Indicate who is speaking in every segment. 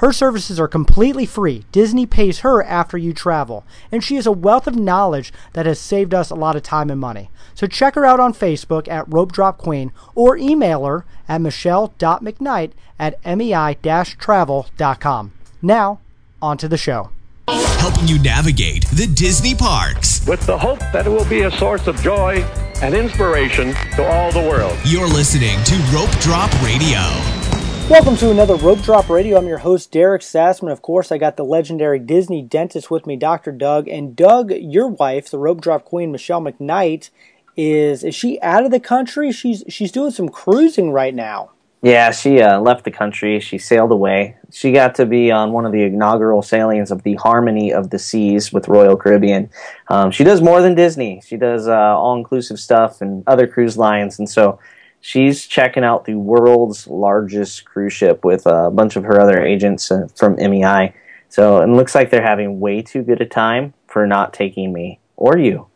Speaker 1: Her services are completely free. Disney pays her after you travel, and she has a wealth of knowledge that has saved us a lot of time and money. So check her out on Facebook at Rope Drop Queen or email her at michelle.mcknight at mei-travel.com. Now, on to the show.
Speaker 2: Helping you navigate the Disney parks.
Speaker 3: with the hope that it will be a source of joy and inspiration to all the world.
Speaker 2: You're listening to Rope Drop Radio.
Speaker 1: Welcome to another Rope Drop Radio. I'm your host, Derek Sassman. Of course, I got the legendary Disney dentist with me, Dr. Doug. And Doug, your wife, the Rope Drop Queen, Michelle McKnight, is is she out of the country? She's she's doing some cruising right now.
Speaker 4: Yeah, she uh, left the country. She sailed away. She got to be on one of the inaugural sailings of the Harmony of the Seas with Royal Caribbean. Um, she does more than Disney. She does uh, all-inclusive stuff and other cruise lines, and so she's checking out the world's largest cruise ship with a bunch of her other agents uh, from MEI. So it looks like they're having way too good a time for not taking me or you.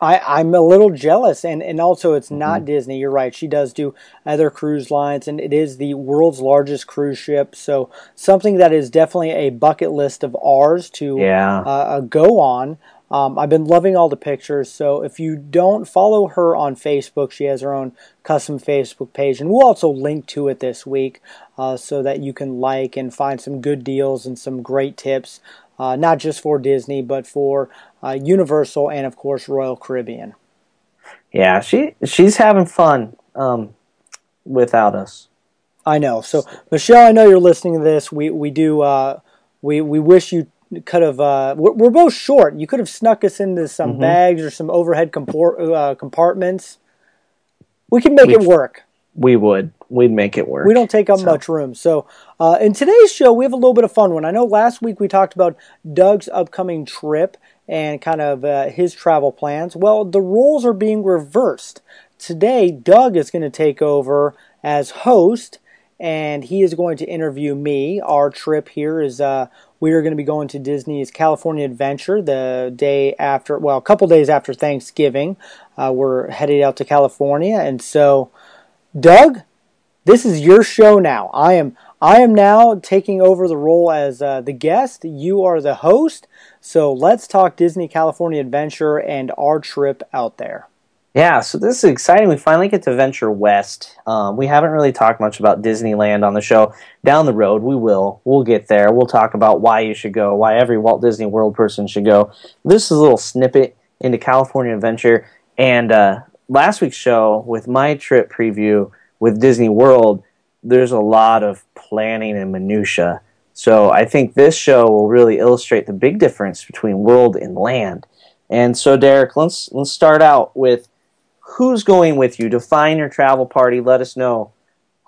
Speaker 1: I, I'm a little jealous, and, and also it's not Disney. You're right. She does do other cruise lines, and it is the world's largest cruise ship. So something that is definitely a bucket list of ours to
Speaker 4: Yeah.
Speaker 1: uh, uh, go on. Um, I've been loving all the pictures. So if you don't follow her on Facebook, she has her own custom Facebook page, and we'll also link to it this week uh, so that you can like and find some good deals and some great tips, uh, not just for Disney, but for uh, Universal and of course Royal Caribbean.
Speaker 4: Yeah, she she's having fun um, without us.
Speaker 1: I know. So Michelle, I know you're listening to this. We we do. Uh, we we wish you could have. Uh, we're, we're both short. You could have snuck us into some bags or some overhead compor- uh, compartments. We can make it
Speaker 4: We've-
Speaker 1: work.
Speaker 4: We would. We'd make it work.
Speaker 1: We don't take up much room. So, uh, in today's show, we have a little bit of fun one. I know last week we talked about Doug's upcoming trip and kind of uh, his travel plans. Well, the roles are being reversed. Today, Doug is going to take over as host, and he is going to interview me. Our trip here is uh, we are going to be going to Disney's California Adventure the day after, well, a couple days after Thanksgiving. Uh, we're headed out to California, and so. Doug, this is your show now. I am I am now taking over the role as uh, the guest. You are the host. So let's talk Disney California Adventure and our trip out there.
Speaker 4: Yeah, so this is exciting. We finally get to venture west. Um, we haven't really talked much about Disneyland on the show. Down the road, we will. We'll get there. We'll talk about why you should go, why every Walt Disney World person should go. This is a little snippet into California Adventure. And uh, last week's show with my trip preview with Disney World, there's a lot of planning and minutia. So I think this show will really illustrate the big difference between world and land. And so, Derek, let's let's start out with who's going with you. Define your travel party. Let us know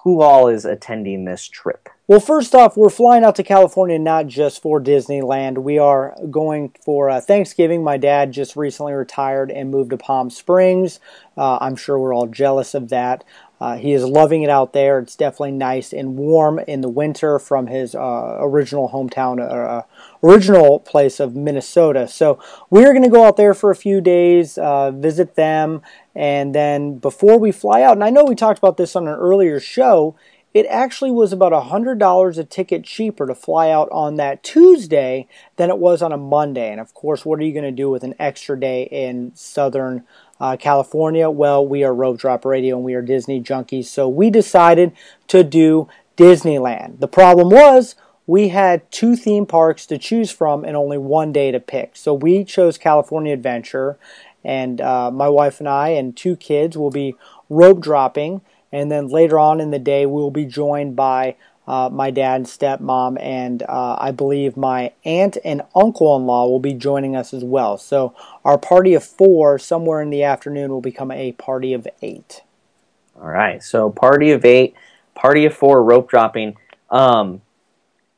Speaker 4: who all is attending this trip.
Speaker 1: Well, first off, we're flying out to California not just for Disneyland. We are going for uh, Thanksgiving. My dad just recently retired and moved to Palm Springs. Uh, I'm sure we're all jealous of that. Uh, he is loving it out there. It's definitely nice and warm in the winter from his uh, original hometown, uh, original place of Minnesota. So we're going to go out there for a few days, uh, visit them, and then before we fly out, and I know we talked about this on an earlier show, it actually was about $100 a ticket cheaper to fly out on that Tuesday than it was on a Monday. And of course, what are you going to do with an extra day in Southern uh, California? Well, we are Rope Drop Radio and we are Disney junkies, so we decided to do Disneyland. The problem was we had two theme parks to choose from and only one day to pick. So we chose California Adventure, and uh, my wife and I and two kids will be rope dropping. And then later on in the day, we'll be joined by uh, my dad stepmom, and uh, I believe my aunt and uncle in law will be joining us as well. So our party of four, somewhere in the afternoon, will become a party of eight.
Speaker 4: All right. So party of eight, party of four, rope dropping. Um,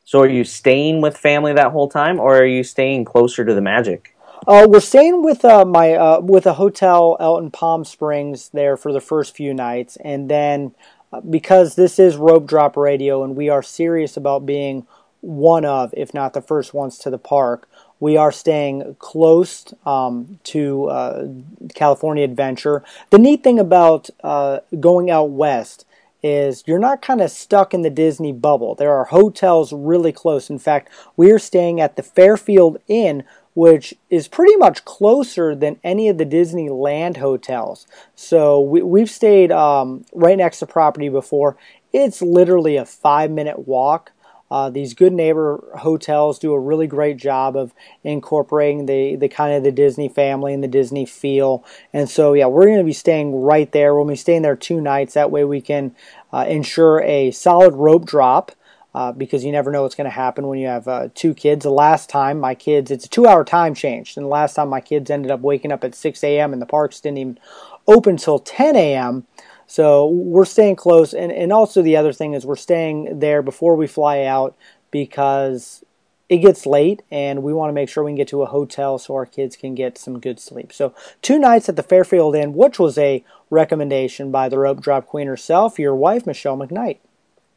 Speaker 4: so are you staying with family that whole time, or are you staying closer to the magic?
Speaker 1: Uh, we're staying with uh, my uh, with a hotel out in Palm Springs there for the first few nights, and then because this is rope drop radio and we are serious about being one of, if not the first ones to the park, we are staying close um, to uh, California Adventure. The neat thing about uh, going out west is you're not kind of stuck in the Disney bubble. There are hotels really close. In fact, we are staying at the Fairfield Inn, which is pretty much closer than any of the Disneyland hotels. So we, have stayed um, right next to property before. It's literally a five minute walk. Uh, these good neighbor hotels do a really great job of incorporating the, the kind of the Disney family and the Disney feel. And so, yeah, we're going to be staying right there. We'll be staying there two nights. That way, we can uh, ensure a solid rope drop. Uh, because you never know what's going to happen when you have uh, two kids. The last time my kids, it's a two hour time change. And the last time my kids ended up waking up at 6 a.m. and the parks didn't even open until 10 a.m. So we're staying close, and, and also the other thing is we're staying there before we fly out because it gets late and we want to make sure we can get to a hotel so our kids can get some good sleep. So two nights at the Fairfield Inn, which was a recommendation by the rope drop queen herself, your wife Michelle McKnight.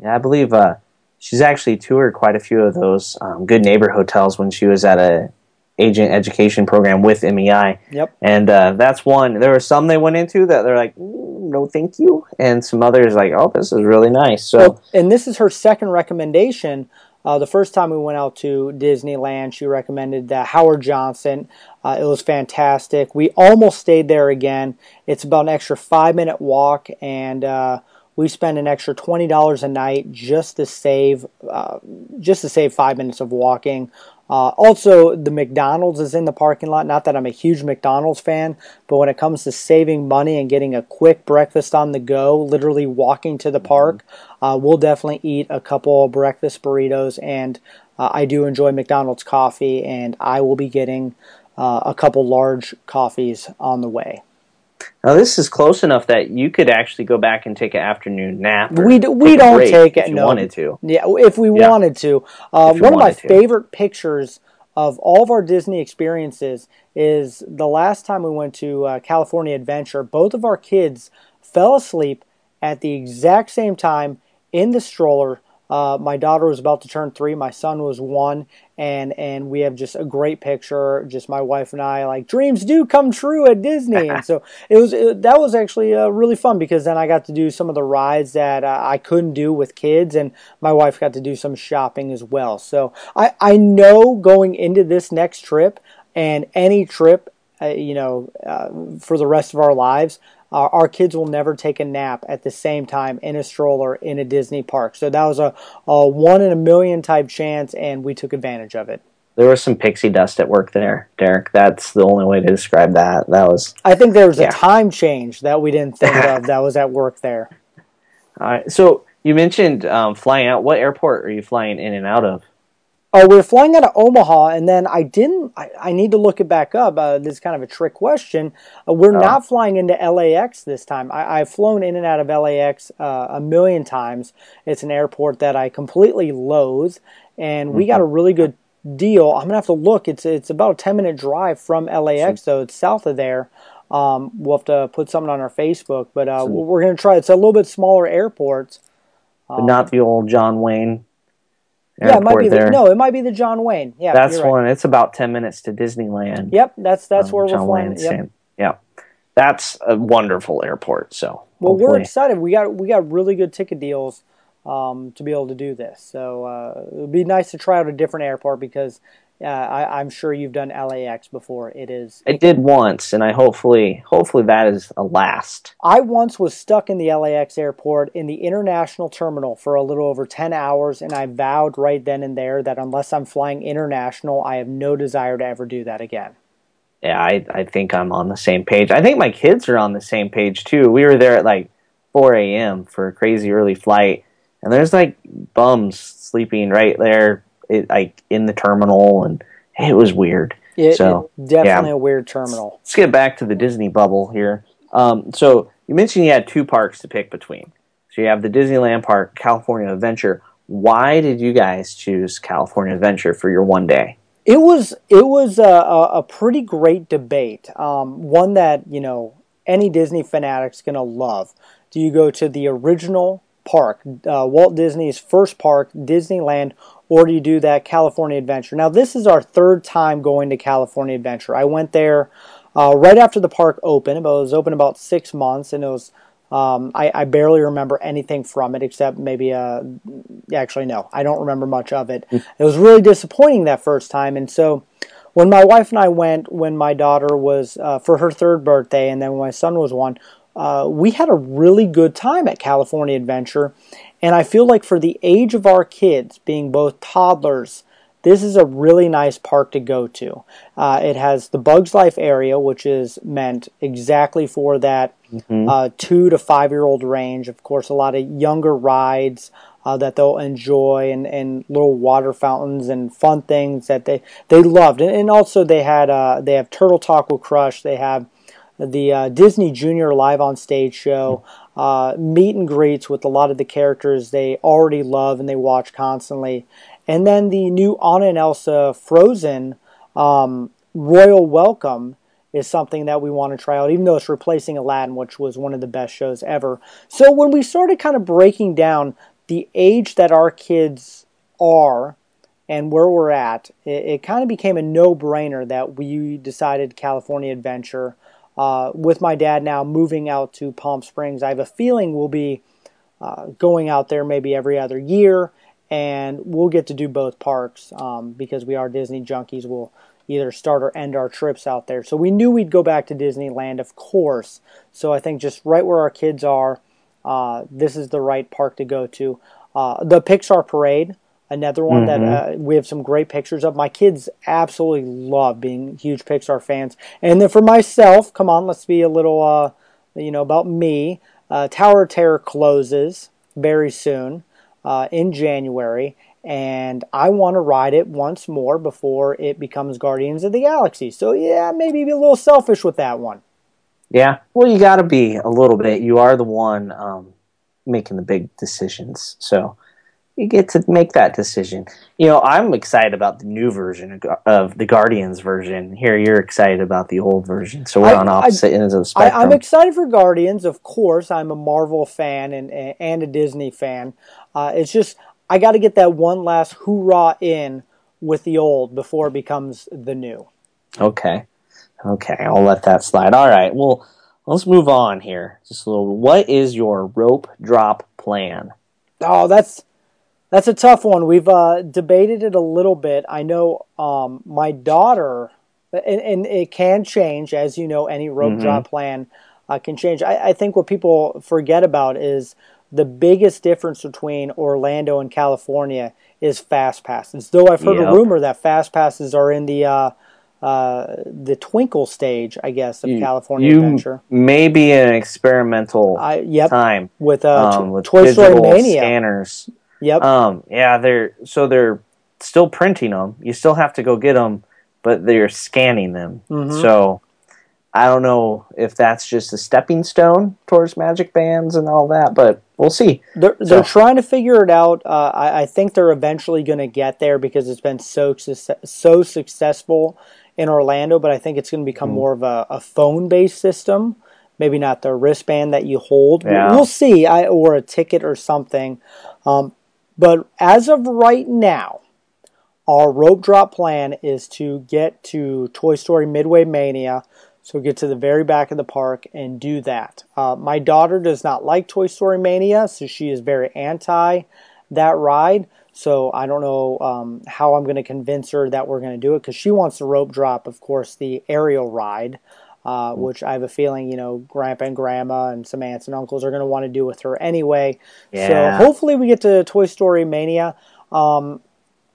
Speaker 4: Yeah, I believe uh, she's actually toured quite a few of those um, good neighbor hotels when she was at a agent education program with MEI.
Speaker 1: Yep.
Speaker 4: And uh, that's one. There were some they went into that they're like, mm, no, thank you, and some others like, oh, this is really nice. So, well,
Speaker 1: and this is her second recommendation. Uh, the first time we went out to Disneyland, she recommended the Howard Johnson. Uh, it was fantastic. We almost stayed there again. It's about an extra five minute walk, and uh, we spend an extra twenty dollars a night just to save, uh, just to save five minutes of walking. Uh, also, the McDonald's is in the parking lot. Not that I'm a huge McDonald's fan, but when it comes to saving money and getting a quick breakfast on the go, literally walking to the park, uh, we'll definitely eat a couple of breakfast burritos. And uh, I do enjoy McDonald's coffee, and I will be getting uh, a couple large coffees on the way.
Speaker 4: Now this is close enough that you could actually go back and take an afternoon nap.
Speaker 1: We do, we don't take it.
Speaker 4: If you
Speaker 1: no.
Speaker 4: wanted to.
Speaker 1: Yeah, if we yeah. wanted to. Uh, one of my to. favorite pictures of all of our Disney experiences is the last time we went to uh, California Adventure. Both of our kids fell asleep at the exact same time in the stroller uh, my daughter was about to turn three. My son was one, and and we have just a great picture. Just my wife and I, like dreams do come true at Disney, and so it was it, that was actually uh, really fun because then I got to do some of the rides that uh, I couldn't do with kids, and my wife got to do some shopping as well. So I I know going into this next trip and any trip, uh, you know, uh, for the rest of our lives uh, our kids will never take a nap at the same time in a stroller in a Disney park. So that was a, a one in a million type chance, and we took advantage of it.
Speaker 4: There was some pixie dust at work there, Derek. That's the only way to describe that. That was.
Speaker 1: I think there was yeah. a time change that we didn't think of that was at work there.
Speaker 4: All right. So you mentioned um, flying out. What airport are you flying in and out of?
Speaker 1: Oh, we are flying out of Omaha, and then I didn't. I, I need to look it back up. Uh, this is kind of a trick question. Uh, we're oh. not flying into LAX this time. I, have flown in and out of LAX uh, a million times. It's an airport that I completely loathe, and we mm-hmm. got a really good deal. I'm gonna have to look. It's it's about a 10 minute drive from LAX, so it's south of there. Um, we'll have to put something on our Facebook, but uh, we're gonna try. It's a little bit smaller airport,
Speaker 4: but um, not the old John Wayne
Speaker 1: yeah, it might be the, no, it might be the John Wayne. Yeah,
Speaker 4: that's right. one. It's about ten minutes to Disneyland.
Speaker 1: Yep, that's that's um, where John we're flying. Yep.
Speaker 4: Yeah, that's a wonderful airport. So
Speaker 1: well, hopefully. we're excited. We got we got really good ticket deals um, to be able to do this. So uh, it would be nice to try out a different airport because uh, I, am sure you've done LAX before. It is.
Speaker 4: I did once, and I hopefully, hopefully that is a last.
Speaker 1: I once was stuck in the LAX airport in the international terminal for a little over 10 hours, and I vowed right then and there that unless I'm flying international, I have no desire to ever do that again.
Speaker 4: Yeah, I, I think I'm on the same page. I think my kids are on the same page too. We were there at like 4 a.m. for a crazy early flight, and there's like bums sleeping right there it, like in the terminal, and it was weird.
Speaker 1: It, so it definitely yeah. a weird terminal.
Speaker 4: Let's get back to the Disney bubble here. Um, so you mentioned you had two parks to pick between. So you have the Disneyland Park, California Adventure. Why did you guys choose California Adventure for your one day?
Speaker 1: It was it was a, a pretty great debate. Um, one that you know any Disney fanatic's gonna love. Do you go to the original park, uh, Walt Disney's first park, Disneyland, or do you do that California Adventure? Now, this is our third time going to California Adventure. I went there uh, right after the park opened. but It was open about six months, and it was um, I, I, barely remember anything from it except maybe uh, actually no, I don't remember much of it. It was really disappointing that first time, and so when my wife and I went when my daughter was uh, for her third birthday, and then when my son was one, uh, we had a really good time at California Adventure, and I feel like for the age of our kids, being both toddlers this is a really nice park to go to. Uh, it has the Bugs Life area, which is meant exactly for that mm-hmm. uh, two to five year old range. Of course, a lot of younger rides uh, that they'll enjoy, and, and little water fountains and fun things that they they loved. And, and also they had uh, they have Turtle Talk with Crush. They have the uh, Disney Junior live on stage show. Uh, meet and greets with a lot of the characters they already love and they watch constantly. And then the new Anna and Elsa Frozen um, Royal Welcome is something that we want to try out, even though it's replacing Aladdin, which was one of the best shows ever. So when we started kind of breaking down the age that our kids are and where we're at, it, it kind of became a no-brainer that we decided California Adventure. Uh, with my dad now moving out to Palm Springs, I have a feeling we'll be uh, going out there maybe every other year and we'll get to do both parks um, because we are Disney junkies. We'll either start or end our trips out there. So we knew we'd go back to Disneyland, of course. So I think just right where our kids are, uh, this is the right park to go to. Uh, the Pixar Parade, another one mm-hmm. that uh, we have some great pictures of. My kids absolutely love being huge Pixar fans. And then for myself, come on, let's be a little, uh, you know, about me. Uh, Tower of Terror closes very soon uh, in January, and I want to ride it once more before it becomes Guardians of the Galaxy. So yeah, maybe be a little selfish with that one.
Speaker 4: Yeah, well, you got to be a little bit. You are the one um, making the big decisions, so you get to make that decision. You know, I'm excited about the new version of the Guardians version. Here, you're excited about the old version, so we're I, on opposite I, ends of the spectrum.
Speaker 1: I, am excited for Guardians, of course. I'm a Marvel fan and and a Disney fan. Uh, it's just I got to get that one last hoorah in with the old before it becomes the new.
Speaker 4: Okay, okay, I'll let that slide. All right, well, let's move on here. Just a little. What is your rope drop plan?
Speaker 1: Oh, that's that's a tough one. We've uh, debated it a little bit. I know um, my daughter, and, and, it can change, as you know, any rope mm-hmm. drop plan uh, can change. I, I, think what people forget about is the biggest difference between Orlando and California is fast passes. Though I've heard yep. a rumor that fast passes are in the uh, uh, the twinkle stage, I guess, of you, California
Speaker 4: you
Speaker 1: Adventure.
Speaker 4: Maybe an experimental
Speaker 1: I, yep,
Speaker 4: time
Speaker 1: with, uh, um, with Toy Story Mania
Speaker 4: scanners
Speaker 1: Yep.
Speaker 4: Um, yeah, they're so they're still printing them. You still have to go get them, but they're scanning them. Mm-hmm. So I don't know if that's just a stepping stone towards magic bands and all that, but we'll see.
Speaker 1: They're, so. they're trying to figure it out. Uh, I, I, think they're eventually going to get there because it's been so so successful in Orlando. But I think it's going to become mm. more of a, a phone based system. Maybe not the wristband that you hold. Yeah. We'll see, I, or a ticket or something. Um, but as of right now, our rope drop plan is to get to Toy Story Midway Mania. So get to the very back of the park and do that. Uh, my daughter does not like Toy Story Mania, so she is very anti that ride. So I don't know um, how I'm going to convince her that we're going to do it because she wants the rope drop, of course, the Ariel ride, uh, mm. which I have a feeling, you know, grandpa and grandma and some aunts and uncles are going to want to do with her anyway. Yeah. So hopefully we get to Toy Story Mania. Um,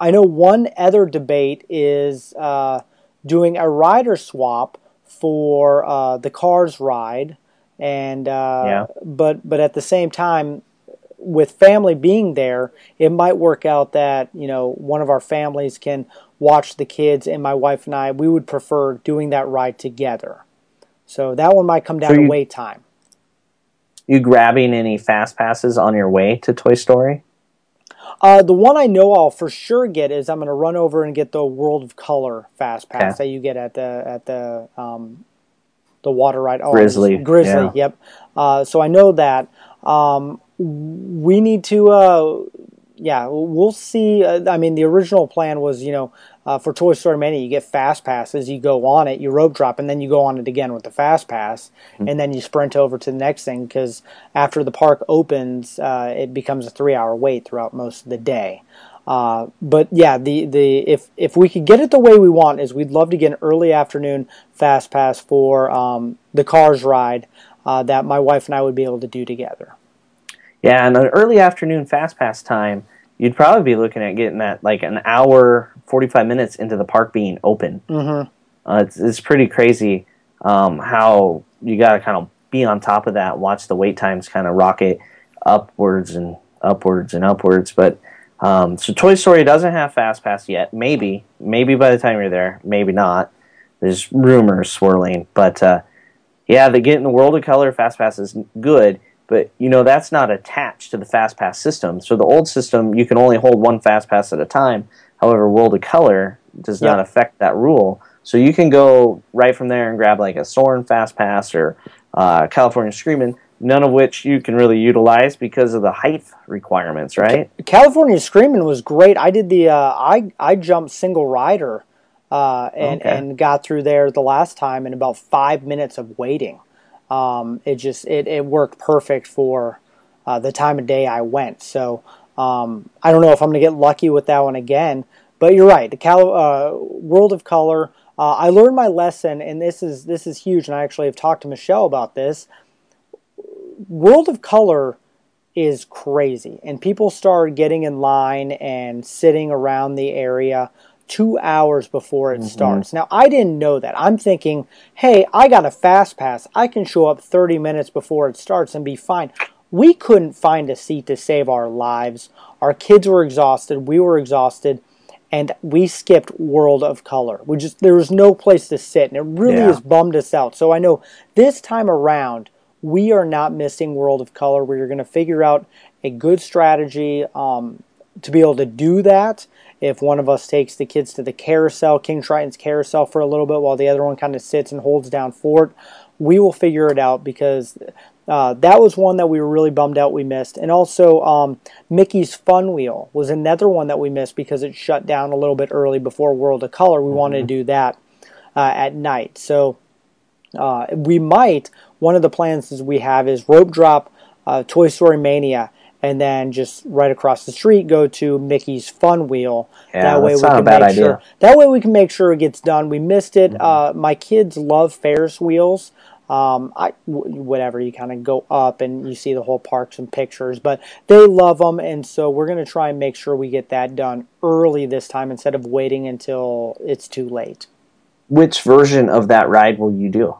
Speaker 1: I know one other debate is uh, doing a rider swap for uh, the Cars ride, and uh, yeah. but but at the same time, with family being there, it might work out that you know one of our families can watch the kids, and my wife and I we would prefer doing that ride together. So that one might come down so you, to wait time.
Speaker 4: You grabbing any fast passes on your way to Toy Story?
Speaker 1: Uh, the one I know I'll for sure get is I'm going to run over and get the World of Color fast pass okay. that you get at the at the um, the water ride.
Speaker 4: Oh, Grizzly,
Speaker 1: Grizzly. Yeah. Yep. Uh, so I know that. Um, we need to. Uh, yeah, we'll see. Uh, I mean, the original plan was, you know, uh, for Toy Story Mania, you get fast passes, you go on it, you rope drop, and then you go on it again with the fast pass, mm-hmm. and then you sprint over to the next thing because after the park opens, uh, it becomes a three-hour wait throughout most of the day. Uh, but yeah, the, the if if we could get it the way we want, is we'd love to get an early afternoon fast pass for um, the Cars ride uh, that my wife and I would be able to do together.
Speaker 4: Yeah, and an early afternoon fast pass time, you'd probably be looking at getting that like an hour, forty five minutes into the park being open.
Speaker 1: Mm-hmm.
Speaker 4: Uh, it's it's pretty crazy um, how you got to kind of be on top of that, watch the wait times kind of rocket upwards and upwards and upwards, but um, so Toy Story doesn't have Fast Pass yet. Maybe, maybe by the time you're there, maybe not. There's rumors swirling, but uh, yeah, the Get in the World of Color Fast Pass is good, but you know that's not attached to the Fast Pass system. So the old system, you can only hold one Fast Pass at a time. However, World of Color does yep. not affect that rule. So you can go right from there and grab like a Soarin' Fast Pass or uh, California Screaming, none of which you can really utilize because of the height requirements, right?
Speaker 1: California Screaming was great. I did the uh, I I jumped single rider uh, and okay. and got through there the last time in about five minutes of waiting. Um, it just it, it worked perfect for uh, the time of day I went. So um, I don't know if I'm going to get lucky with that one again. But you're right. The Cal- uh, World of Color. Uh, I learned my lesson, and this is this is huge. And I actually have talked to Michelle about this. World of Color is crazy, and people started getting in line and sitting around the area two hours before it mm-hmm. starts. Now, I didn't know that. I'm thinking, hey, I got a fast pass. I can show up 30 minutes before it starts and be fine. We couldn't find a seat to save our lives. Our kids were exhausted. We were exhausted. And we skipped World of Color. We just there was no place to sit, and it really yeah. has bummed us out. So I know this time around we are not missing World of Color. We're going to figure out a good strategy um, to be able to do that. If one of us takes the kids to the carousel, King Triton's carousel for a little bit while the other one kind of sits and holds down fort, we will figure it out because uh, that was one that we were really bummed out we missed. And also, um, Mickey's Fun Wheel was another one that we missed because it shut down a little bit early before World of Color. We mm-hmm. wanted to mm-hmm. do that uh, at night. So uh, we might one of the plans we have is rope drop uh, Toy Story Mania and then just right across the street go to Mickey's Fun Wheel.
Speaker 4: Yeah, that way we can make idea.
Speaker 1: sure. That way we can make sure it gets done. We missed it. Mm-hmm. Uh, my kids love Ferris wheels. Um, I whatever you kind of go up and you see the whole parks and pictures, but they love them, and so we're gonna try and make sure we get that done early this time instead of waiting until it's too late.
Speaker 4: Which version of that ride will you do?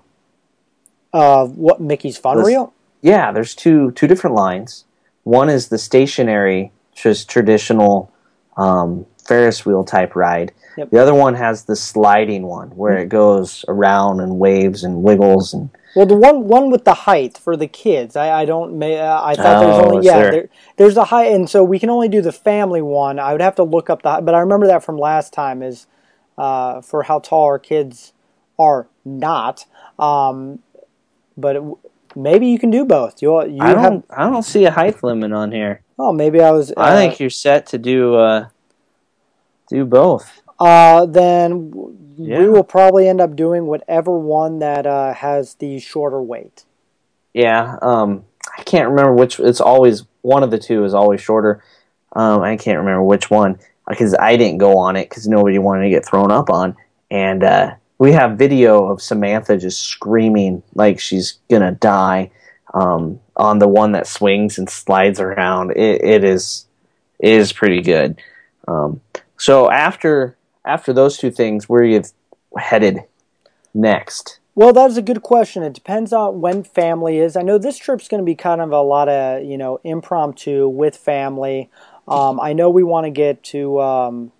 Speaker 1: Uh, what Mickey's Fun this, Reel?
Speaker 4: Yeah, there's two two different lines. One is the stationary, just traditional um, Ferris wheel type ride. Yep. The other one has the sliding one where mm-hmm. it goes around and waves and wiggles and.
Speaker 1: Well, the one one with the height for the kids, I, I don't. I thought oh, there's only yeah. There, there's a height, and so we can only do the family one. I would have to look up the, but I remember that from last time is uh, for how tall our kids are not. Um, but it, maybe you can do both. You, you
Speaker 4: I don't. Have, I don't see a height limit on here.
Speaker 1: Oh, maybe I was. Uh,
Speaker 4: I think you're set to do uh, do both.
Speaker 1: Uh, then yeah. we will probably end up doing whatever one that uh, has the shorter wait.
Speaker 4: Yeah. Um, I can't remember which. It's always one of the two is always shorter. Um, I can't remember which one because I didn't go on it because nobody wanted to get thrown up on, and uh, we have video of Samantha just screaming like she's gonna die um, on the one that swings and slides around. It, it is it is pretty good. Um, so after after those two things, where are you headed next?
Speaker 1: Well, that is a good question. It depends on when family is. I know this trip's going to be kind of a lot of you know impromptu with family. Um, I know we want to get to um,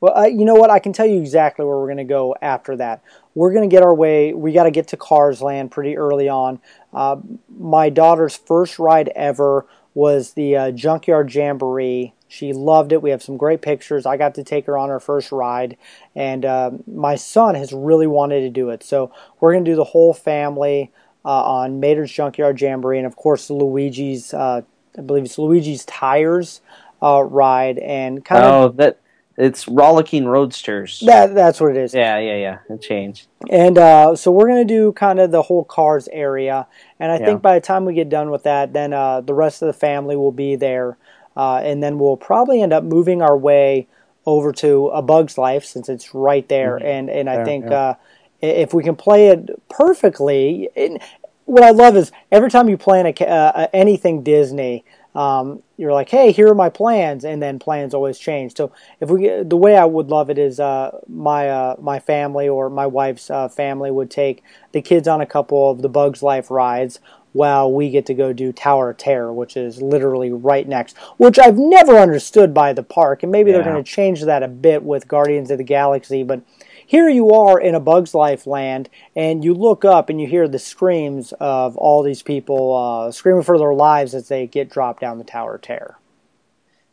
Speaker 1: well, uh, you know what? I can tell you exactly where we're going to go after that. We're going to get our way. We got to get to Cars Land pretty early on. Uh, my daughter's first ride ever was the uh, Junkyard Jamboree. She loved it. We have some great pictures. I got to take her on her first ride, and uh, my son has really wanted to do it. So we're going to do the whole family uh, on Mater's Junkyard Jamboree, and of course Luigi's uh, I believe it's Luigi's Tires ride, and kind of
Speaker 4: Oh, that it's rollicking roadsters.
Speaker 1: that that's what it is.
Speaker 4: Yeah, yeah, yeah. It changed.
Speaker 1: And uh, so we're gonna do kind of the whole cars area, and I
Speaker 4: Yeah.
Speaker 1: think by the time we get done with that, then uh, the rest of the family will be there, uh, and then we'll probably end up moving our way over to A Bug's Life since it's right there, and and I
Speaker 4: Mm-hmm.
Speaker 1: Think
Speaker 4: yeah.
Speaker 1: uh, if we can play it perfectly, and what I love is every time you plan a, uh, anything Disney. Um, you're like, hey, here are my plans, and then plans always change. So if we, get- the way I would love it is, uh, my uh, my family or my wife's uh, family would take the kids on a couple of the Bugs Life rides, while we get to go do Tower of Terror, which is literally right next. Which I've never understood by the park, and maybe they're going to change that a bit with Guardians of the Galaxy, but. Here you are in a Bugs Life land, and you look up and you hear the screams of all these people uh, screaming for their lives as they get dropped down the Tower of Terror.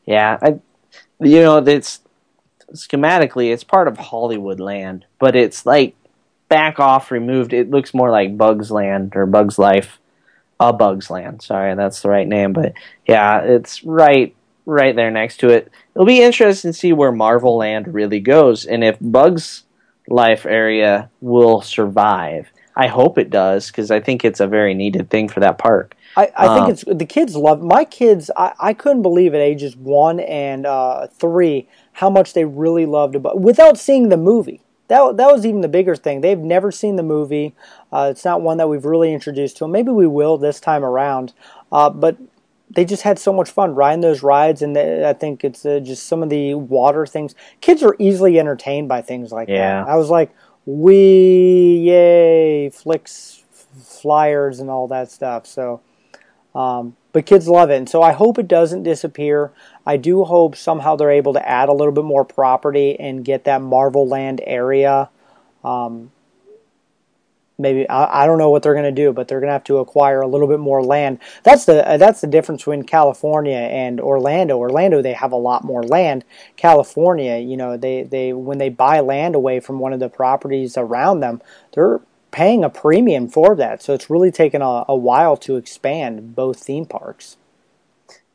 Speaker 4: Yeah, I, you know, it's schematically it's part of Hollywood Land, but it's like back off, removed. It looks more like Bugs Land or Bugs Life, a Bugs Land. Sorry, that's the right name, but yeah, it's right, right there next to it. It'll be interesting to see where Marvel Land really goes, and if Bugs Life area will survive. I hope it does because I think it's a very needed thing for that park.
Speaker 1: I, I
Speaker 4: Um,
Speaker 1: think it's the kids love my kids. I, I couldn't believe at ages one and uh, three how much they really loved it, without seeing the movie. That that was even the bigger thing. They've never seen the movie. Uh, it's not one that we've really introduced to them. Maybe we will this time around. Uh, but they just had so much fun riding those rides, and they, I think it's uh, just some of the water things. Kids are easily entertained by things like
Speaker 4: Yeah.
Speaker 1: that. I was like, we yay Flik's, flyers, and all that stuff. So. Um, but kids love it, and so I hope it doesn't disappear. I do hope somehow they're able to add a little bit more property and get that Marvel Land area. Um, maybe I, I don't know what they're going to do, but they're going to have to acquire a little bit more land. That's the uh, that's the difference between California and Orlando. Orlando they have a lot more land. California, you know, they they when they buy land away from one of the properties around them, they're paying a premium for that. So it's really taken a, a while to expand both theme parks.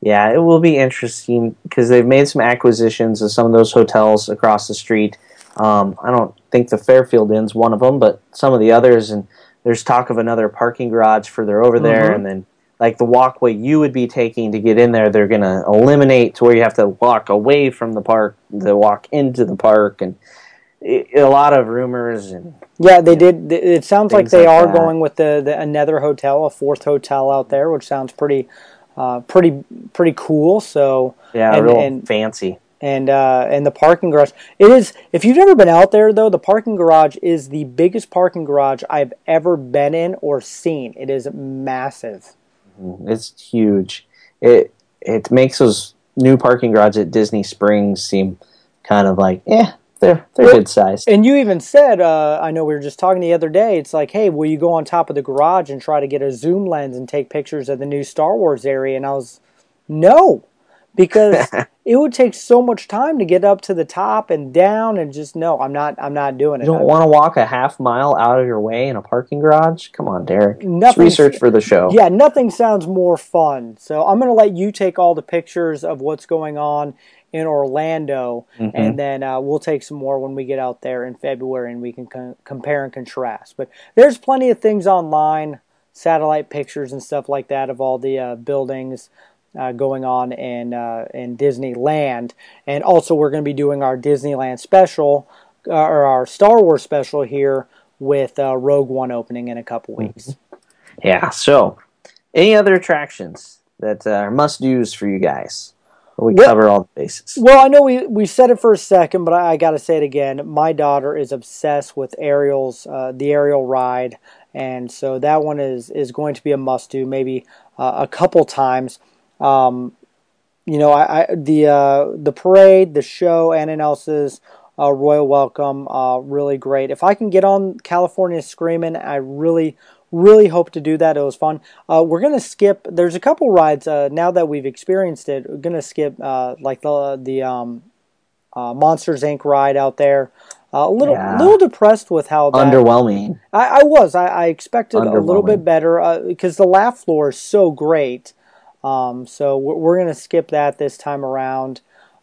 Speaker 4: Yeah, it will be interesting because they've made some acquisitions of some of those hotels across the street. Um, I don't think the Fairfield Inn's one of them, but some of the others. And there's talk of another parking garage further over there,
Speaker 1: Mhm.
Speaker 4: and then like the walkway you would be taking to get in there, they're going to eliminate to where you have to walk away from the park to walk into the park, and it, a lot of rumors and
Speaker 1: Yeah, they did. It sounds like they
Speaker 4: like
Speaker 1: are
Speaker 4: that.
Speaker 1: going with the, the another hotel, a fourth hotel out there, which sounds pretty, uh, pretty, pretty cool. So
Speaker 4: yeah,
Speaker 1: And-
Speaker 4: real
Speaker 1: and-
Speaker 4: fancy.
Speaker 1: And uh, and the parking garage. It is. If you've never been out there, though, the parking garage is the biggest parking garage I've ever been in or seen. It is massive.
Speaker 4: It's huge. It it makes those new parking garages at Disney Springs seem kind of like, yeah, they're they're
Speaker 1: Well,
Speaker 4: good sized.
Speaker 1: And you even said, uh, I know we were just talking the other day. It's like, hey, will you go on top of the garage and try to get a zoom lens and take pictures of the new Star Wars area? And I was, no, because it would take so much time to get up to the top and down, and just no, I'm not, I'm not doing it.
Speaker 4: You don't want to walk a half mile out of your way in a parking garage? Come on, Derek. It's research for the show.
Speaker 1: Yeah, nothing sounds more fun. So I'm going to let you take all the pictures of what's going on in Orlando,
Speaker 4: Mhm.
Speaker 1: and then uh, we'll take some more when we get out there in February, and we can co- compare and contrast. But there's plenty of things online, satellite pictures and stuff like that of all the uh, buildings. Uh, going on in uh, in Disneyland, and also we're going to be doing our Disneyland special uh, or our Star Wars special here with uh, Rogue One opening in a couple weeks.
Speaker 4: Yeah. So, any other attractions that uh, are must dos for you guys? We
Speaker 1: Well-
Speaker 4: cover all the bases.
Speaker 1: Well, I know we, we said it for a second, but I, I got to say it again. My daughter is obsessed with Ariel's uh, the Ariel ride, and so that one is is going to be a must do. Maybe uh, a couple times. Um, you know, I, I the uh, the parade, the show, Ann and Elsa's uh, royal welcome, uh, really great. If I can get on California Screaming, I really really hope to do that. It was fun. Uh, we're gonna skip. There's a couple rides uh, now that we've experienced it. We're gonna skip uh, like the the um, uh, Monsters Inc. ride out there. Uh, a little
Speaker 4: Yeah.
Speaker 1: little depressed with how that,
Speaker 4: Underwhelming.
Speaker 1: I, I was. I, I expected a little bit better because the laugh floor is so great. Um, so we're, we're going to skip that this time around.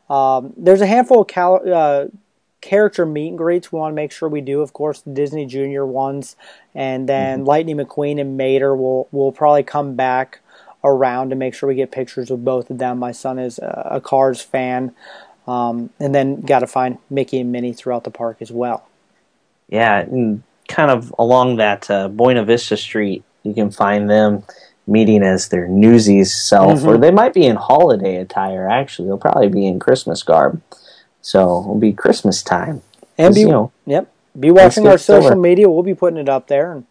Speaker 1: Um, there's a handful of cal- uh, character meet and greets we want to make sure we do. Of course, the Disney Junior ones, and then mm-hmm. Lightning McQueen and Mater will will probably come back around to make sure we get pictures with both of them. My son is a, a Cars fan, um, and then got to find Mickey and Minnie throughout the park as well.
Speaker 4: Yeah, and kind of along that uh, Buena Vista Street, you can find them meeting as their Newsies self, mm-hmm. or they might be in holiday attire. Actually, they'll probably be in Christmas garb. So it'll be Christmas time.
Speaker 1: And be, you know, yep, be watching our social over. media. We'll be putting it up there, and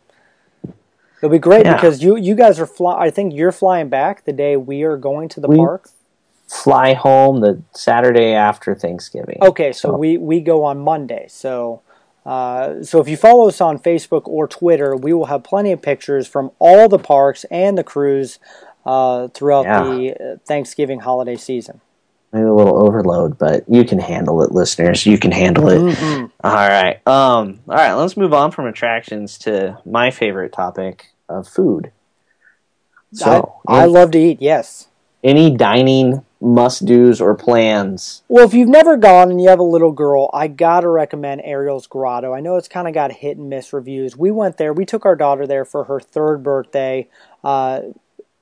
Speaker 1: it'll be great yeah. because you you guys are fly. I think you're flying back the day we are going to the we park.
Speaker 4: Fly home the Saturday after Thanksgiving.
Speaker 1: Okay, so, so we we go on Monday. So. Uh, so if you follow us on Facebook or Twitter, we will have plenty of pictures from all the parks and the cruise uh, throughout yeah. the Thanksgiving holiday season
Speaker 4: maybe a little overload, but you can handle it, listeners. You can handle it. Mm-hmm. All right. Um, all right. Let's move on from attractions to my favorite topic of food.
Speaker 1: So I, I love to eat. Yes.
Speaker 4: Any dining must dos or plans?
Speaker 1: Well, if you've never gone and you have a little girl, I gotta recommend Ariel's Grotto. I know it's kind of got hit and miss reviews. We went there. We took our daughter there for her third birthday. Uh,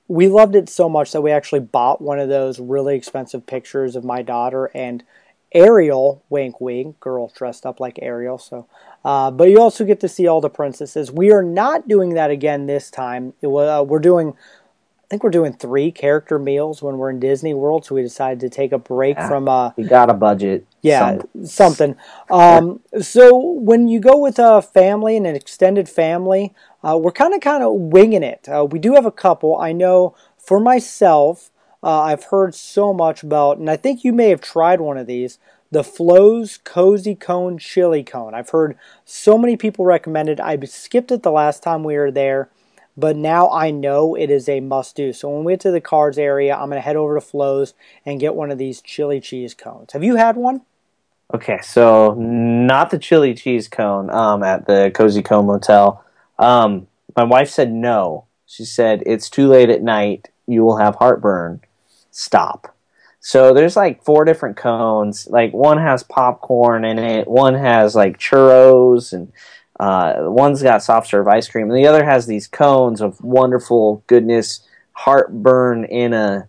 Speaker 1: we loved it so much that we actually bought one of those really expensive pictures of my daughter and Ariel, wink wink, girl dressed up like Ariel. So, uh, but you also get to see all the princesses. We are not doing that again this time. It, uh, we're doing think we're doing three character meals when we're in Disney World, so we decided to take a break yeah, from. Uh,
Speaker 4: we got a budget.
Speaker 1: Yeah, something. something. Um, so when you go with a family and an extended family, uh, we're kind of kind of winging it. Uh, we do have a couple. I know for myself, uh, I've heard so much about, and I think you may have tried one of these. The Flo's Cozy Cone Chili Cone. I've heard so many people recommend it. I skipped it the last time we were there but now I know it is a must do. So when we get to the Cars area, I'm going to head over to Flo's and get one of these chili cheese cones. Have you had one?
Speaker 4: Okay, so not the chili cheese cone um, at the Cozy Cone Motel. Um, my wife said no. She said it's too late at night. You will have heartburn. Stop. So there's like four different cones. Like one has popcorn in it. One has like churros and uh, one's got soft serve ice cream, and the other has these cones of wonderful goodness, heartburn in a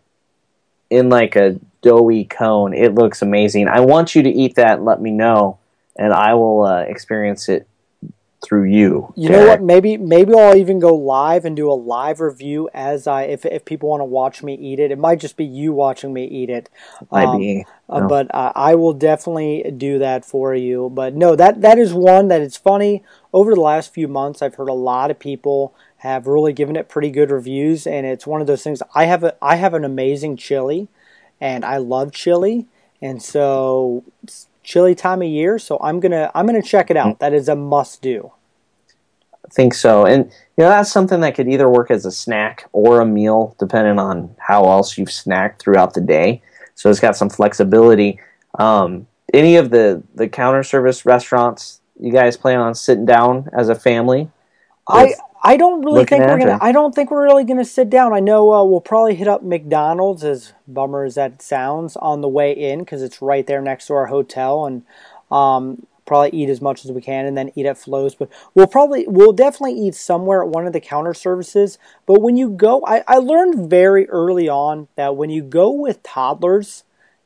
Speaker 4: in like a doughy cone. It looks amazing. I want you to eat that and let me know, and I will uh, experience it through you.
Speaker 1: You Derek. know what? Maybe maybe I'll even go live and do a live review as I if if people want to watch me eat it. It might just be you watching me eat it.
Speaker 4: Might um, be.
Speaker 1: Uh, no. Uh, but uh, I will definitely do that for you. But no, that that is one that it's funny. Over the last few months, I've heard a lot of people have really given it pretty good reviews, and it's one of those things. I have a I have an amazing chili, and I love chili, and so chilly time of year, so I'm gonna I'm gonna check it out. Mm-hmm. That is a must do.
Speaker 4: I think so, and you know that's something that could either work as a snack or a meal, depending on how else you've snacked throughout the day. So it's got some flexibility. Um, any of the the counter service restaurants you guys plan on sitting down as a family?
Speaker 1: I I don't really think we're gonna. I don't think we're really gonna sit down. I know uh, we'll probably hit up McDonald's, as bummer as that sounds, on the way in because it's right there next to our hotel, and um, probably eat as much as we can, and then eat at Flo's. But we'll probably, we'll definitely eat somewhere at one of the counter services. But when you go, I, I learned very early on that when you go with toddlers,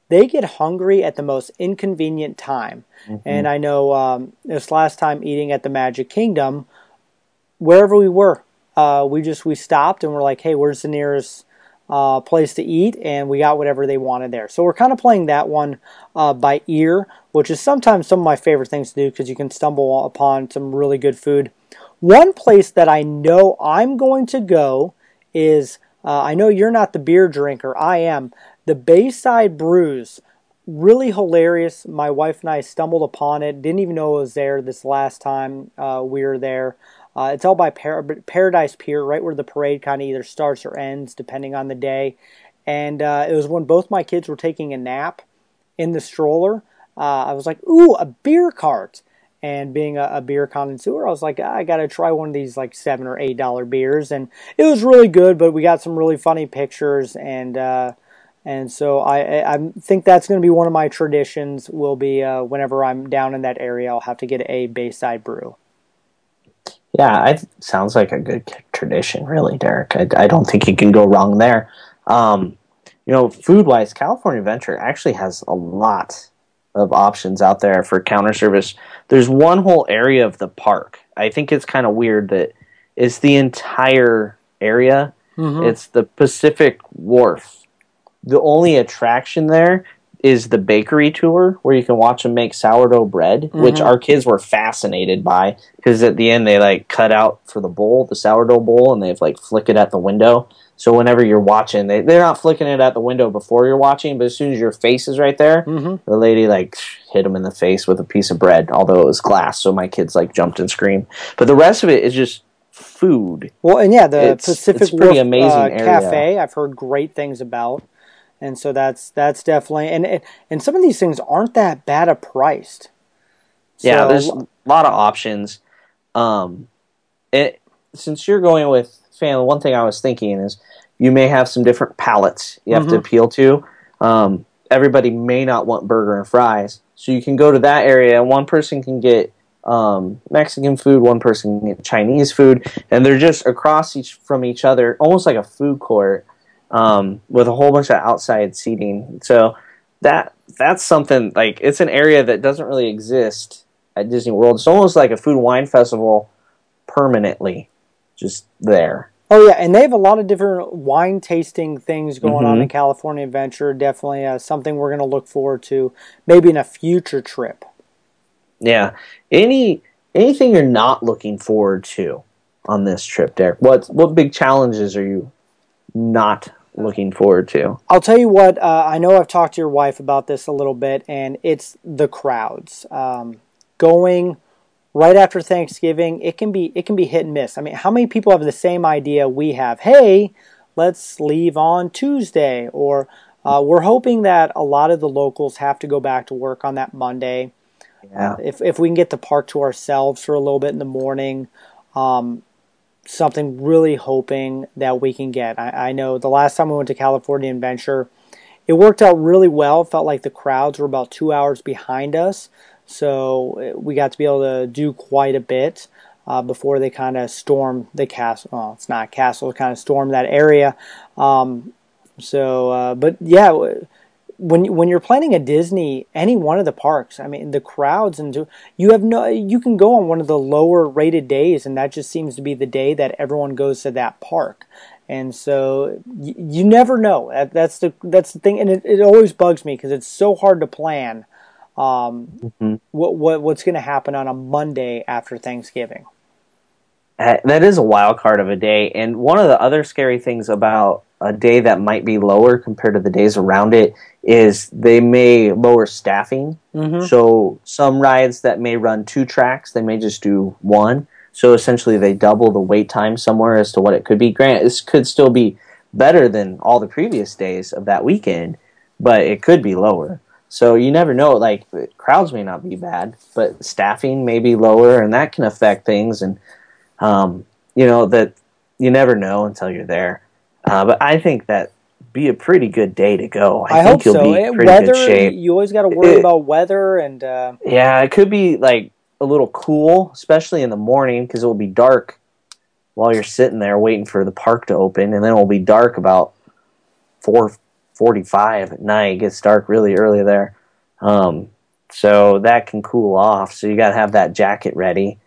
Speaker 1: they get hungry at the most inconvenient time. Mm-hmm. And I know um, this last time eating at the Magic Kingdom wherever we were, uh, we just we stopped and we're like, hey, where's the nearest uh, place to eat? And we got whatever they wanted there. So we're kind of playing that one uh, by ear, which is sometimes some of my favorite things to do because you can stumble upon some really good food. One place that I know I'm going to go is uh, I know you're not the beer drinker, I am. The Bayside Brews really hilarious. My wife and I stumbled upon it. Didn't even know it was there this last time uh, we were there. Uh, it's all by Par- Paradise Pier, right where the parade kind of either starts or ends, depending on the day. And uh, it was when both my kids were taking a nap in the stroller. Uh, I was like, "Ooh, a beer cart!" And being a, a beer connoisseur, I was like, I got to try one of these like seven or eight dollar beers, and it was really good. But we got some really funny pictures, and uh, and so I I think that's going to be one of my traditions. Will be uh, whenever I'm down in that area, I'll have to get a Bayside brew.
Speaker 4: Yeah, it sounds like a good tradition, really, Derek. I, I don't think you can go wrong there. Um, you know, food wise, California Adventure actually has a lot of options out there for counter service. There's one whole area of the park. I think it's kind of weird that it's the entire area. Mm-hmm. It's the Pacific Wharf. The only attraction there is the bakery tour where you can watch them make sourdough bread, mm-hmm. which our kids were fascinated by because at the end they like cut out for the bowl, the sourdough bowl, and they've like flick it at the window. So whenever you're watching, they they're not flicking it at the window before you're watching, but as soon as your face is right there, mm-hmm. the lady like hit him in the face with a piece of bread, although it was glass. So my kids like jumped and screamed. But the rest of it is just food.
Speaker 1: Well, and yeah, the it's, Pacific it's pretty Wharf, amazing uh, cafe. I've heard great things about and so that's that's definitely and and some of these things aren't that bad a priced.
Speaker 4: So, yeah, there's a lot of options. Um, it since you're going with family, one thing I was thinking is you may have some different palates you have mm-hmm. to appeal to. Um, everybody may not want burger and fries, so you can go to that area. And one person can get um, Mexican food, one person can get Chinese food, and they're just across each from each other, almost like a food court um, with a whole bunch of outside seating. So that that's something like it's an area that doesn't really exist at Disney World. It's almost like a food and wine festival permanently, just there.
Speaker 1: Oh yeah, and they have a lot of different wine tasting things going mm-hmm. on in California Adventure. Definitely uh, something we're going to look forward to, maybe in a future trip.
Speaker 4: Yeah. Any anything you're not looking forward to on this trip, Derek? What what big challenges are you not looking forward to?
Speaker 1: I'll tell you what. Uh, I know I've talked to your wife about this a little bit, and it's the crowds. Um, going right after Thanksgiving, it can be it can be hit and miss. I mean, how many people have the same idea we have? Hey, let's leave on Tuesday, or uh, we're hoping that a lot of the locals have to go back to work on that Monday. Yeah. Uh, if if we can get the park to ourselves for a little bit in the morning, um, something really hoping that we can get. I, I, know the last time we went to California Adventure, it worked out really well. Felt like the crowds were about two hours behind us, so we got to be able to do quite a bit uh, before they kind of storm the castle. Well, it's not castle, kind of storm that area. Um, so, uh, but yeah when when you're planning a Disney, any one of the parks, I mean, the crowds and you have no, you can go on one of the lower rated days, and that just seems to be the day that everyone goes to that park. And so you, you never know. That, that's the that's the thing, and it, it always bugs me because it's so hard to plan. Um, mm-hmm. what what what's going to happen on a Monday after Thanksgiving?
Speaker 4: Uh, that is a wild card of a day, and one of the other scary things about a day that might be lower compared to the days around it is they may lower staffing. Mm-hmm. So some rides that may run two tracks, they may just do one. So essentially, they double the wait time somewhere as to what it could be. Grant, this could still be better than all the previous days of that weekend, but it could be lower. So you never know. Like crowds may not be bad, but staffing may be lower, and that can affect things. And um, you know that you never know until you're there. Uh, but I think that be a pretty good day to go.
Speaker 1: I, I think hope you'll so. be eh, pretty weather, good shape. You always got to worry it, about weather and. Uh...
Speaker 4: Yeah, it could be like a little cool, especially in the morning because it will be dark while you're sitting there waiting for the park to open, and then it will be dark about four forty-five at night. It gets dark really early there, um, so that can cool off. So you got to have that jacket ready.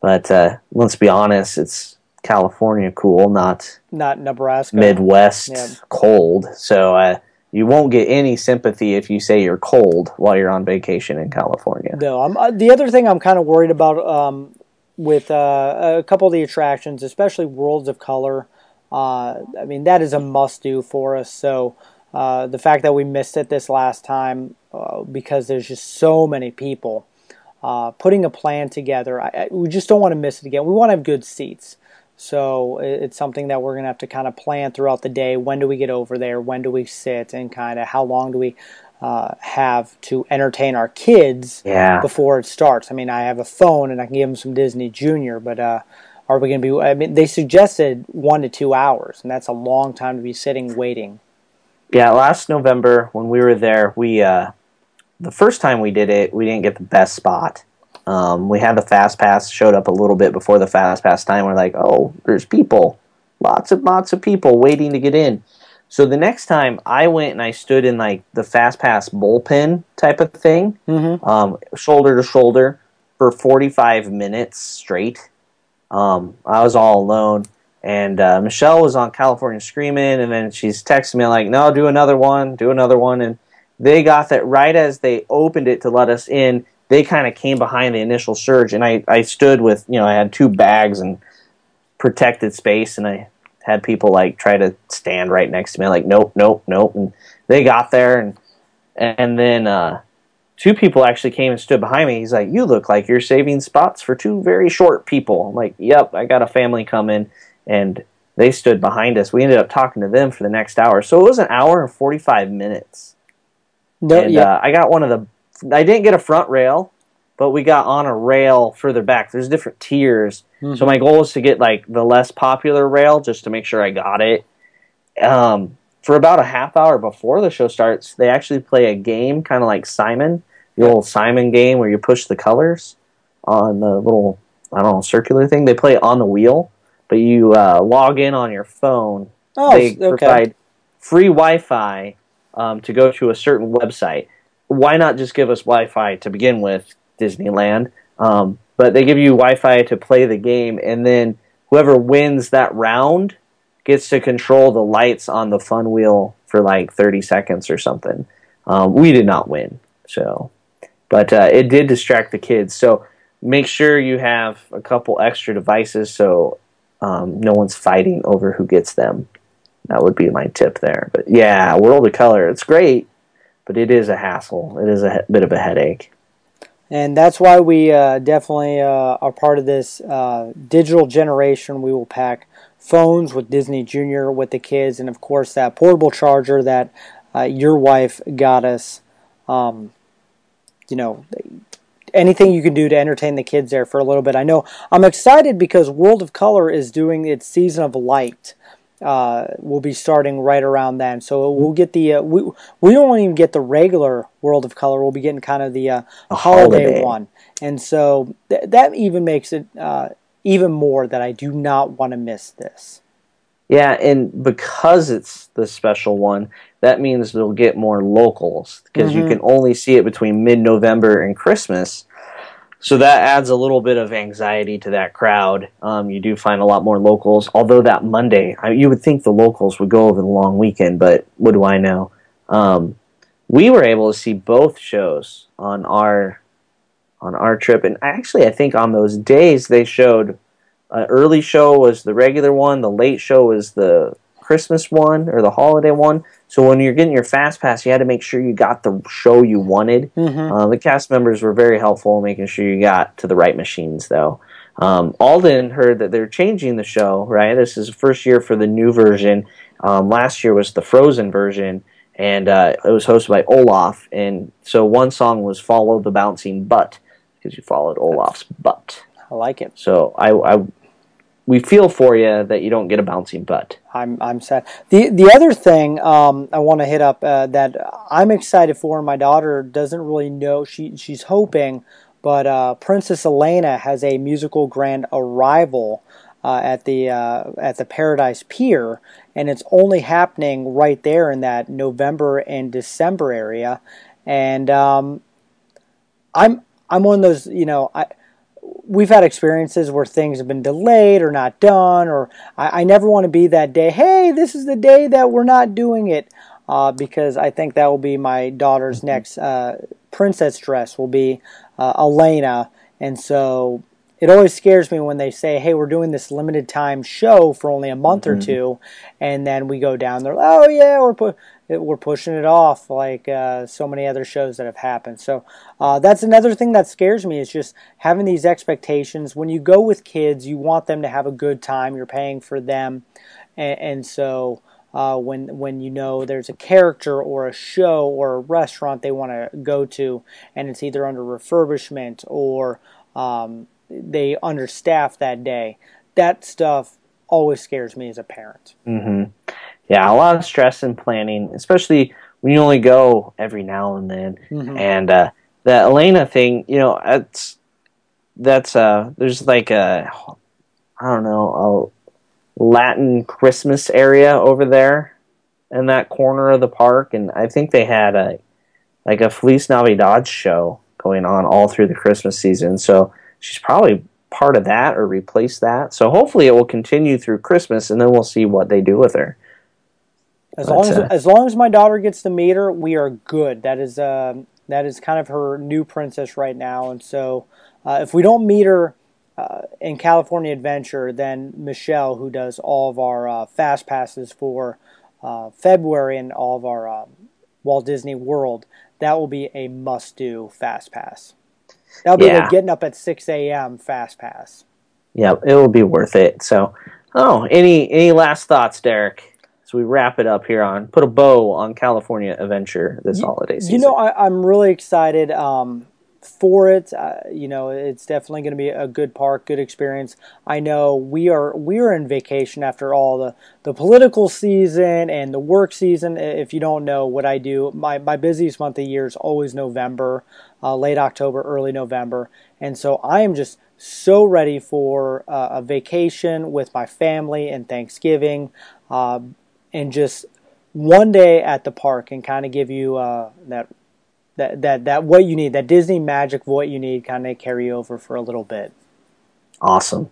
Speaker 4: But uh, let's be honest, it's California cool, not
Speaker 1: not Nebraska,
Speaker 4: Midwest yeah. cold. So uh, you won't get any sympathy if you say you're cold while you're on vacation in California.
Speaker 1: No, I'm, uh, the other thing I'm kind of worried about um, with uh, a couple of the attractions, especially Worlds of Color. Uh, I mean, that is a must do for us. So uh, the fact that we missed it this last time uh, because there's just so many people. putting a plan together, I, I, we just don't want to miss it again. We want to have good seats. So it's something that we're going to have to kind of plan throughout the day. When do we get over there? When do we sit? And kind of how long do we uh, have to entertain our kids
Speaker 4: Yeah.
Speaker 1: before it starts. I mean, I have a phone and I can give them some Disney Junior, but uh, are we going to be? I mean, they suggested one to two hours, and that's a long time to be sitting waiting.
Speaker 4: Yeah, last November when we were there, we uh, the first time we did it, we didn't get the best spot. Um, we had the fast pass showed up a little bit before the fast pass time. We're like, oh, there's people, lots of lots of people waiting to get in. So the next time I went and I stood in like the fast pass bullpen type of thing,
Speaker 1: Mm-hmm.
Speaker 4: um, shoulder to shoulder for 45 minutes straight. Um, I was all alone, and uh, Michelle was on California Screaming, and then she's texting me like, "No, do another one, do another one." And they got that right as they opened it to let us in. They kind of came behind the initial surge, and I, I stood with you know I had two bags and protected space, and I had people like try to stand right next to me, like nope, nope, nope, and they got there, and and then uh, two people actually came and stood behind me. He's like, "You look like you're saving spots for two very short people." I'm like, "Yep, I got a family coming," and they stood behind us. We ended up talking to them for the next hour, so it was an hour and forty five minutes.
Speaker 1: No,
Speaker 4: and
Speaker 1: yeah,
Speaker 4: uh, I got one of the. I didn't get a front rail, but we got on a rail further back. There's different tiers,
Speaker 1: Mm-hmm.
Speaker 4: so my goal is to get like the less popular rail just to make sure I got it. Um, for about a half hour before the show starts, they actually play a game, kind of like Simon, the old Simon game where you push the colors on the little I don't know circular thing. They play it on the wheel, but you uh, log in on your phone
Speaker 1: oh,
Speaker 4: they
Speaker 1: okay.
Speaker 4: provide free Wi-Fi um, to go to a certain website. Why not just give us Wi-Fi to begin with, Disneyland? Um, but they give you Wi-Fi to play the game, and then whoever wins that round gets to control the lights on the fun wheel for like 30 seconds or something. Um, we did not win, so, but uh, it did distract the kids. So make sure you have a couple extra devices so um, no one's fighting over who gets them. That would be my tip there. But yeah, World of Color, it's great, but it is a hassle. It is a bit of a headache.
Speaker 1: and that's why we uh, definitely uh, are part of this uh, digital generation. We will pack phones with Disney Junior with the kids, and of course that portable charger that uh, your wife got us. Um, you know, anything you can do to entertain the kids there for a little bit. I know I'm excited because World of Color is doing its season of light. Uh, will be starting right around then, so we'll get the uh, we we won't even get the regular World of Color. We'll be getting kind of the uh, holiday,
Speaker 4: holiday.
Speaker 1: one, and so th- that even makes it uh, even more that I do not want to miss this.
Speaker 4: Yeah, and because it's the special one, that means we'll get more locals because you can only see it between mid November and Christmas. So that adds a little bit of anxiety to that crowd. Um, you do find a lot more locals, although that Monday, I, you would think the locals would go over the long weekend, but what do I know? Um, we were able to see both shows on our on our trip, and actually, I think on those days they showed uh, early show was the regular one, the late show was the Christmas one or the holiday one. So when you're getting your fast pass, you had to make sure you got the show you wanted. Uh, the cast members were very helpful in making sure you got to the right machines, though. Um, Alden heard that they're changing the show. Right, this is the first year for the new version. Um, last year was the Frozen version, and uh, it was hosted by Olaf. And so one song was "Follow the Bouncing Butt" because you followed Olaf's butt.
Speaker 1: I like it.
Speaker 4: So I, I we feel for you that you don't get a bouncing butt.
Speaker 1: I'm I'm sad. The the other thing um, I want to hit up uh, that I'm excited for. My daughter doesn't really know. She she's hoping, but uh, Princess Elena has a musical grand arrival uh, at the uh, at the Paradise Pier, and it's only happening right there in that November and December area. And um, I'm I'm one of those you know I we've had experiences where things have been delayed or not done, or I, I never want to be that day. Hey, this is the day that we're not doing it, uh, because I think that will be my daughter's next uh, princess dress will be uh, Elena, and so it always scares me when they say, "Hey, we're doing this limited time show for only a month or two, and then we go down there. Oh yeah, we're pu- we're pushing it off like uh, so many other shows that have happened. So uh, that's another thing that scares me is just having these expectations. When you go with kids, you want them to have a good time. You're paying for them, and, and so uh, when when you know there's a character or a show or a restaurant they want to go to, and it's either under refurbishment or um, they understaff that day. That stuff always scares me as a parent.
Speaker 4: Mm-hmm. Yeah, a lot of stress and planning, especially when you only go every now and then.
Speaker 1: Mhm.
Speaker 4: And uh, the Elena thing, you know, that's that's uh, there's like a I don't know a Latin Christmas area over there in that corner of the park, and I think they had a like a Feliz Navidad show going on all through the Christmas season. So she's probably part of that or replace that. So hopefully it will continue through Christmas, and then we'll see what they do with her.
Speaker 1: As
Speaker 4: But,
Speaker 1: long as
Speaker 4: uh,
Speaker 1: as long as my daughter gets to meet her, we are good. That is um that is kind of her new princess right now, and so uh, if we don't meet her uh, in California Adventure, then Michelle, who does all of our uh, fast passes for uh, February and all of our um, Walt Disney World, that will be a must do fast pass. That'll be
Speaker 4: Yeah.
Speaker 1: like getting up at six a.m. fast pass.
Speaker 4: Yeah, it will be worth it. So, oh, any any last thoughts, Derek? We wrap it up here on put a bow on California Adventure this holiday season.
Speaker 1: You know, I, I'm really excited um, for it. Uh, you know, it's definitely going to be a good park, good experience. I know we are we are in vacation after all the the political season and the work season. If you don't know what I do, my my busiest month of the year is always November, uh, late October, early November, and so I am just so ready for uh, a vacation with my family and Thanksgiving. Uh, and just one day at the park and kind of give you uh, that that that that what you need that Disney magic what you need kind of carry over for a little bit.
Speaker 4: awesome.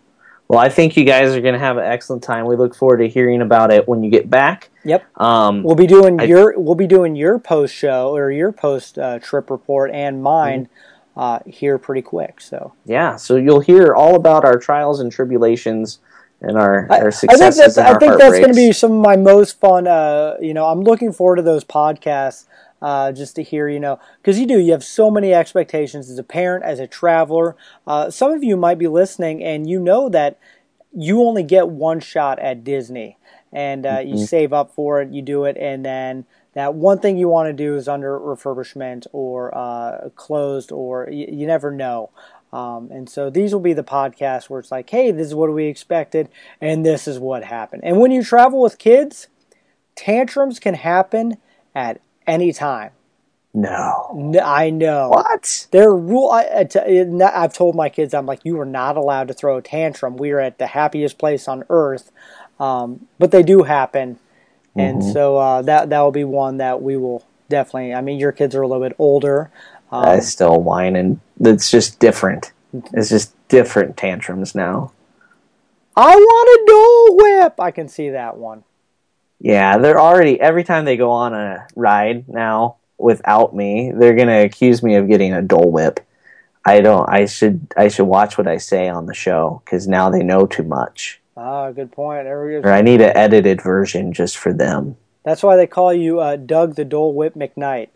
Speaker 4: Well, I think you guys are going to have an excellent time. We look forward to hearing about it when you get back.
Speaker 1: Yep,
Speaker 4: Um,
Speaker 1: we'll be doing
Speaker 4: I-
Speaker 1: your we'll be doing your post show or your post uh, trip report and mine uh, here pretty quick. So
Speaker 4: yeah, so you'll hear all about our trials and tribulations and our,
Speaker 1: I,
Speaker 4: our
Speaker 1: I think
Speaker 4: successes
Speaker 1: that's I think that's going to be some of my most fun. Uh, you know, I'm looking forward to those podcasts. Uh, just to hear, you know, because you do, you have so many expectations as a parent, as a traveler. Uh, some of you might be listening, and you know that you only get one shot at Disney, and uh, you save up for it, you do it, and then that one thing you want to do is under refurbishment or uh, closed, or you, you never know. Um, and so these will be the podcasts where it's like, hey, this is what we expected, and this is what happened. And when you travel with kids, tantrums can happen at any time.
Speaker 4: No.
Speaker 1: I know.
Speaker 4: What?
Speaker 1: There rule. I, have told my kids, I'm like, you are not allowed to throw a tantrum. We are at the happiest place on earth, um, but they do happen, and so uh, that that will be one that we will definitely. I mean, your kids are a little bit older. Um,
Speaker 4: I still whine, and it's just different. It's just different tantrums now.
Speaker 1: I want a Dole Whip. I can see that one.
Speaker 4: Yeah, they're already every time they go on a ride now without me, they're gonna accuse me of getting a Dole Whip. I don't. I should. I should watch what I say on the show because now they know too much.
Speaker 1: Ah, good point. There we go.
Speaker 4: Or I need an edited version just for them.
Speaker 1: That's why they call you uh, Doug the Dole Whip McKnight.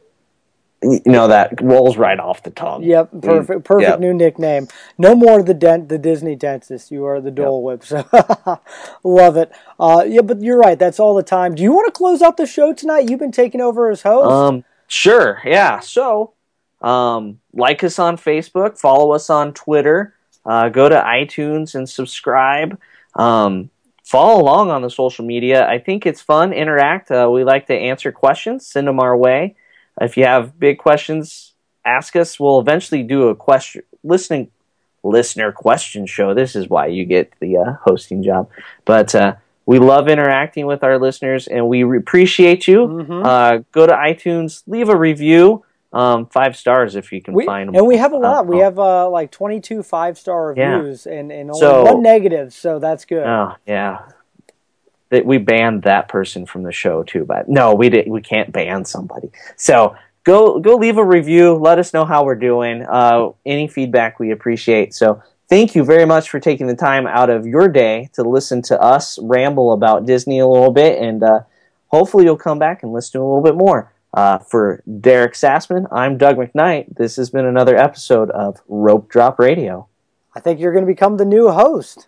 Speaker 4: You know that rolls right off the tongue.
Speaker 1: Yep, perfect, perfect
Speaker 4: Yep.
Speaker 1: new nickname. No more the dent, the Disney dentist. You are the Dole Whip. So love it. Uh, yeah, but you're right. That's all the time. Do you want to close out the show tonight? You've been taking over as host.
Speaker 4: Um, sure. Yeah. So, um, like us on Facebook, follow us on Twitter, uh, go to iTunes and subscribe. Um, follow along on the social media. I think it's fun. Interact. Uh, we like to answer questions. Send them our way. If you have big questions, ask us. We'll eventually do a question listening listener question show. This is why you get the uh, hosting job. But uh, we love interacting with our listeners, and we re- appreciate you.
Speaker 1: Mhm.
Speaker 4: Uh, go to iTunes, leave a review, um, five stars if you can
Speaker 1: we,
Speaker 4: find them.
Speaker 1: and we have a lot. we
Speaker 4: oh.
Speaker 1: have uh, like 22 five star
Speaker 4: Yeah.
Speaker 1: reviews and, and only
Speaker 4: So-
Speaker 1: one negative. So that's good.
Speaker 4: Oh yeah, that we banned that person from the show too. But no, we did. We can't ban somebody. So go go leave a review. Let us know how we're doing. Uh, any feedback we appreciate. So thank you very much for taking the time out of your day to listen to us ramble about Disney a little bit, and uh, hopefully you'll come back and listen to a little bit more. Uh, for Derek Sassman, I'm Doug McKnight. This has been another episode of Rope Drop Radio.
Speaker 1: I think you're going to become the new host.